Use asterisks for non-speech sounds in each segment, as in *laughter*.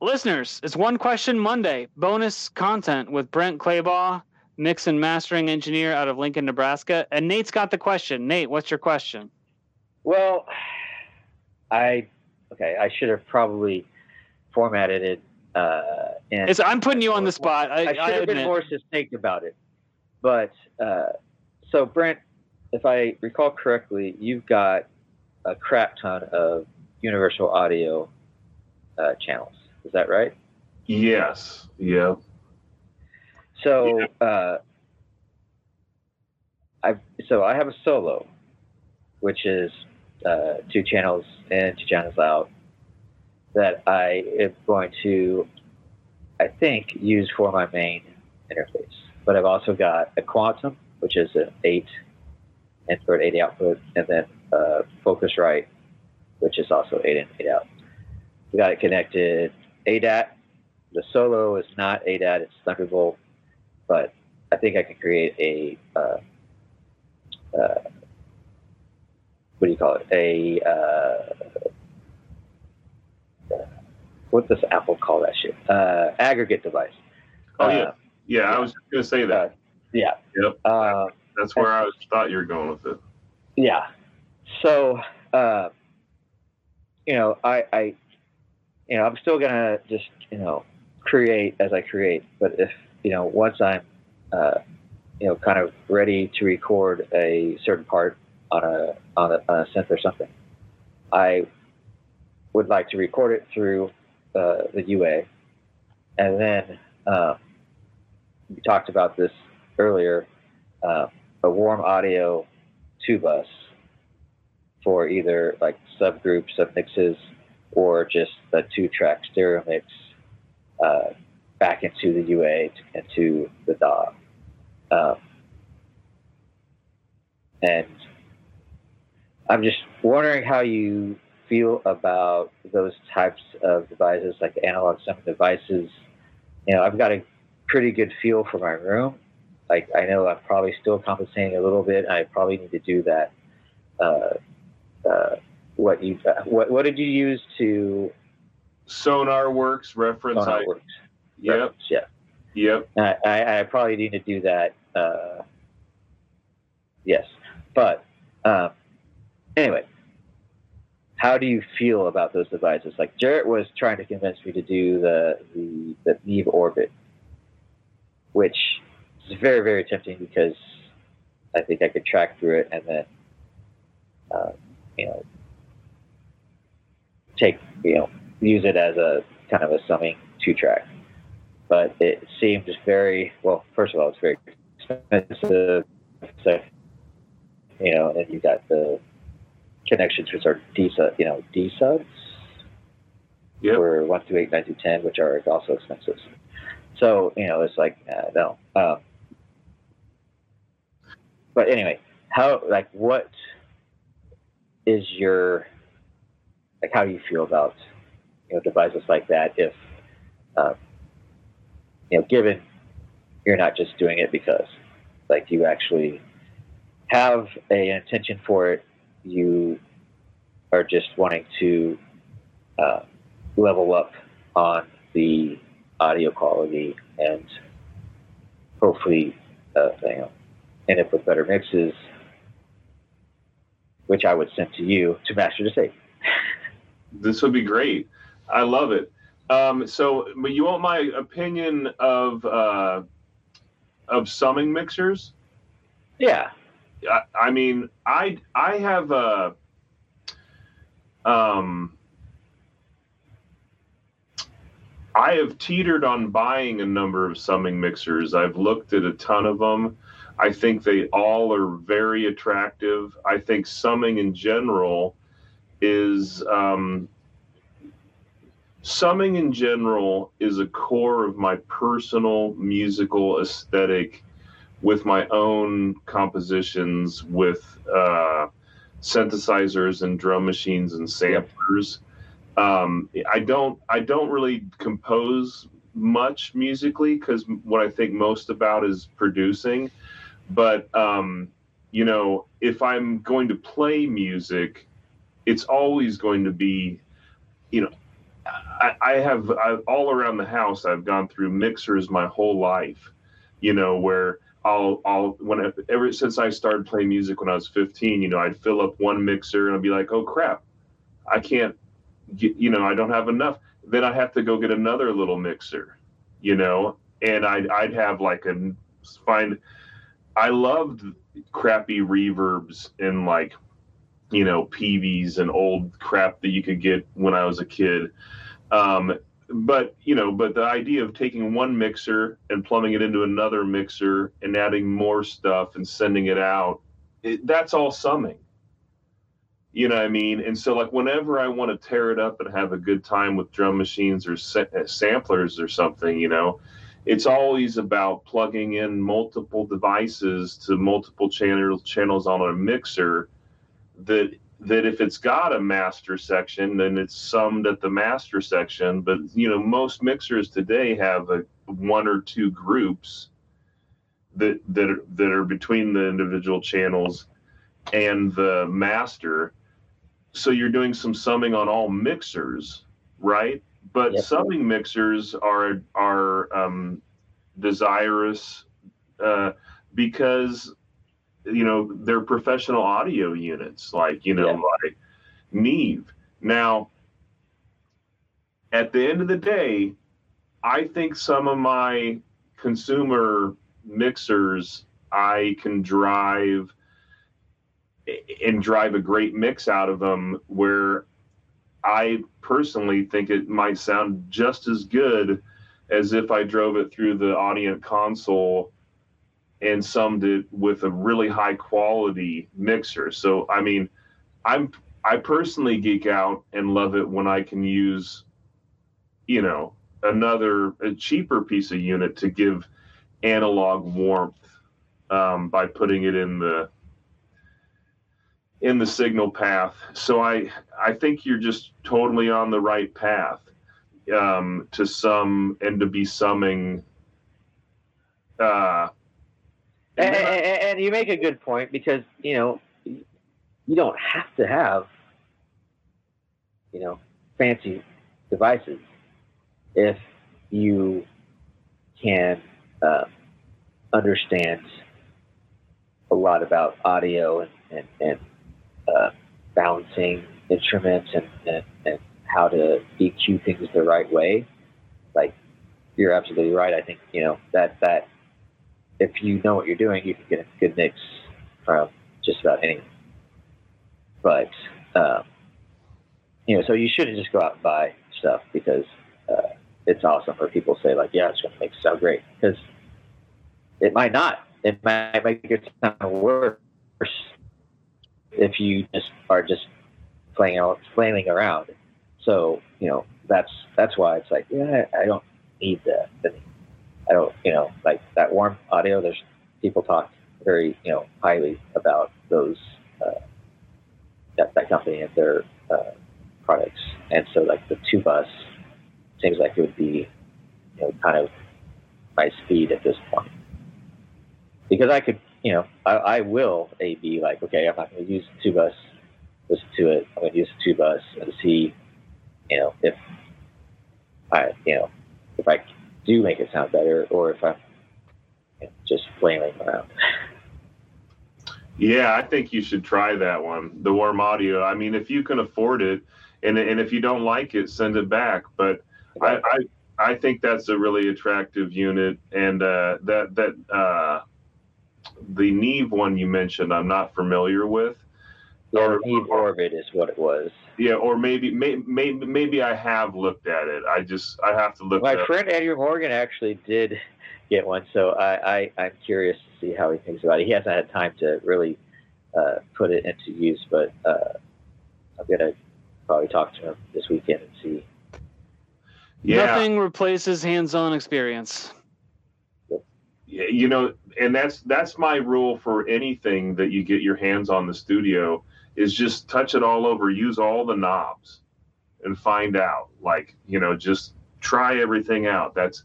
listeners, it's one question Monday. Bonus content with Brent Clabaugh, mix and mastering engineer out of Lincoln, Nebraska. And Nate's got the question. Nate, what's your question? Well, I okay. I should have probably formatted it. Uh, in, It's, I'm putting you on the spot. I, I should I have been more succinct about it. But uh, so Brent, if I recall correctly, you've got a crap ton of Universal Audio uh, channels. Is that right? Yes. Yeah. So uh, I so I have a solo, which is uh, two channels in, two channels out, that I am going to, I think, use for my main interface. But I've also got a Quantum, which is an eight input, eight output, and then uh, Focusrite, which is also eight in, eight out. We got it connected ADAT. The solo is not ADAT; it's Thunderbolt but I think I can create a uh, uh, what do you call it? A uh, what does Apple call that shit? Uh, aggregate device. Oh, yeah. Uh, Yeah. I was just gonna say that. yeah. Yep. Uh, That's where I thought you were going with it. yeah. So, uh, you know, I, I, you know, I'm still gonna just, you know, create as I create. But if, you know, once I'm, uh, you know, kind of ready to record a certain part on a on a, on a synth or something, I would like to record it through uh, the UA, and then um, we talked about this earlier. Uh, a warm audio two bus for either like subgroup submixes or just a two track stereo mix uh, back into the UA to, into the DAW. Um, and I'm just wondering how you feel about those types of devices, like analog summing devices. You know, I've got a pretty good feel for my room. Like I know I'm probably still compensating a little bit. I probably need to do that. Uh, uh, what you uh, what what did you use to Sonar Works reference. Sonar I, Works? Yep. Yeah. Yep. I, I, I probably need to do that. Uh, yes, but um, anyway, how do you feel about those devices? Like Jarrett was trying to convince me to do the the the Neve Orbit, which is very very tempting because I think I could track through it and then uh, you know take you know use it as a kind of a summing two track but it seemed very well. First of all, it's very expensive. So, you know, and you got the connections which are D sub, you know, D subs Yep. for one through eight, nine through ten, which are also expensive. So you know, it's like uh, no. Um, but anyway, how like what is your like how do you feel about you know devices like that if um, you know, given you're not just doing it because, like, you actually have a intention for it, you are just wanting to uh, level up on the audio quality and hopefully, uh, you know, end up with better mixes, which I would send to you to master to save. This would be great. I love it. Um, so, but you want my opinion of uh, of summing mixers? Yeah. I, I mean, I I have a um, I have teetered on buying a number of summing mixers. I've looked at a ton of them. I think they all are very attractive. I think summing in general is um, summing in general is a core of my personal musical aesthetic with my own compositions with uh, synthesizers and drum machines and samplers. Um, I don't I don't really compose much musically because what I think most about is producing. But um, you know, if I'm going to play music, it's always going to be, you know, I, I have I, all around the house. I've gone through mixers my whole life, you know, where I'll I'll when I, ever since I started playing music when I was 15, you know, I'd fill up one mixer and I'd be like, oh crap, I can't, get, you know, I don't have enough. Then I have to go get another little mixer, you know, and I'd I'd have like a find. I loved crappy reverbs and like you know Peaveys and old crap that you could get when I was a kid. Um, but you know, but the idea of taking one mixer and plumbing it into another mixer and adding more stuff and sending it out, it, that's all summing. You know what I mean? And so, like, whenever I want to tear it up and have a good time with drum machines or sa- samplers or something, you know, it's always about plugging in multiple devices to multiple channels channels on a mixer that that if it's got a master section, then it's summed at the master section. But you know, most mixers today have a one or two groups that that are, that are between the individual channels and the master. So you're doing some summing on all mixers, right? But yep. summing mixers are are um, desirous uh, because you know they're professional audio units like you know yeah. like Neve. Now, at the end of the day, I think some of my consumer mixers I can drive and drive a great mix out of them where I personally think it might sound just as good as if I drove it through the Audient console and summed it with a really high quality mixer. So I mean, I'm I personally geek out and love it when I can use, you know, another a cheaper piece of unit to give analog warmth um, by putting it in the in the signal path. So I I think you're just totally on the right path um, to sum and to be summing uh, and, and, and, you make a good point because you know you don't have to have you know fancy devices if you can uh, understand a lot about audio and, and, and uh, balancing instruments and, and, and how to EQ things the right way. Like you're absolutely right. I think you know that that if you know what you're doing, you can get a good mix from just about anything. But um, you know, so you shouldn't just go out and buy stuff because uh, it's awesome, or people say like, "Yeah, it's going to make sound great," because it might not. It might make it sound worse if you just are just playing out, flailing around. So you know, that's that's why it's like, yeah, I don't need the, the I don't, you know, like that warm audio. There's people talk very, you know, highly about those uh, that, that company and their uh, products, and so like the two bus seems like it would be, you know, kind of my speed at this point because I could, you know, I, I will a be like, okay, I'm not going to use two bus, listen to it. I'm going to use two bus and see, you know, if I, you know, if I do make it sound better or if I'm you know, just flailing around. Yeah, I think you should try that one, the warm audio. I mean, if you can afford it, and and if you don't like it, send it back. But I, I I think that's a really attractive unit, and uh, that that uh, the Neve one you mentioned, I'm not familiar with. Yeah, or, Neve Orbit is what it was. Yeah, or maybe, maybe maybe maybe I have looked at it. I just I have to look. My friend Andrew Morgan actually did get one, so I, I am curious to see how he thinks about it. He hasn't had time to really uh, put it into use, but uh, I'm gonna probably talk to him this weekend and see. Yeah. Nothing replaces hands-on experience. Yeah, you know, and that's that's my rule for anything that you get your hands on the studio is just touch it all over, use all the knobs and find out. Like, you know, just try everything out. That's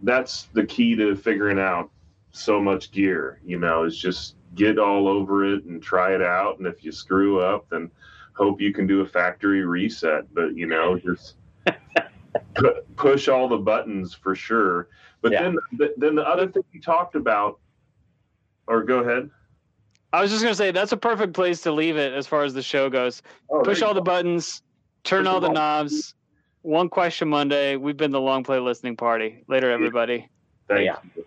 that's the key to figuring out so much gear, you know, is just get all over it and try it out. And if you screw up, then hope you can do a factory reset. But you know, just *laughs* pu- push all the buttons for sure. But Yeah. then, th- then the other thing you talked about, or go ahead. I was just gonna say that's a perfect place to leave it as far as the show goes. Oh, Push all you the buttons, turn Push all the the knobs. One question Monday. We've been the long play listening party. Later, everybody. go. Thank Yeah. you.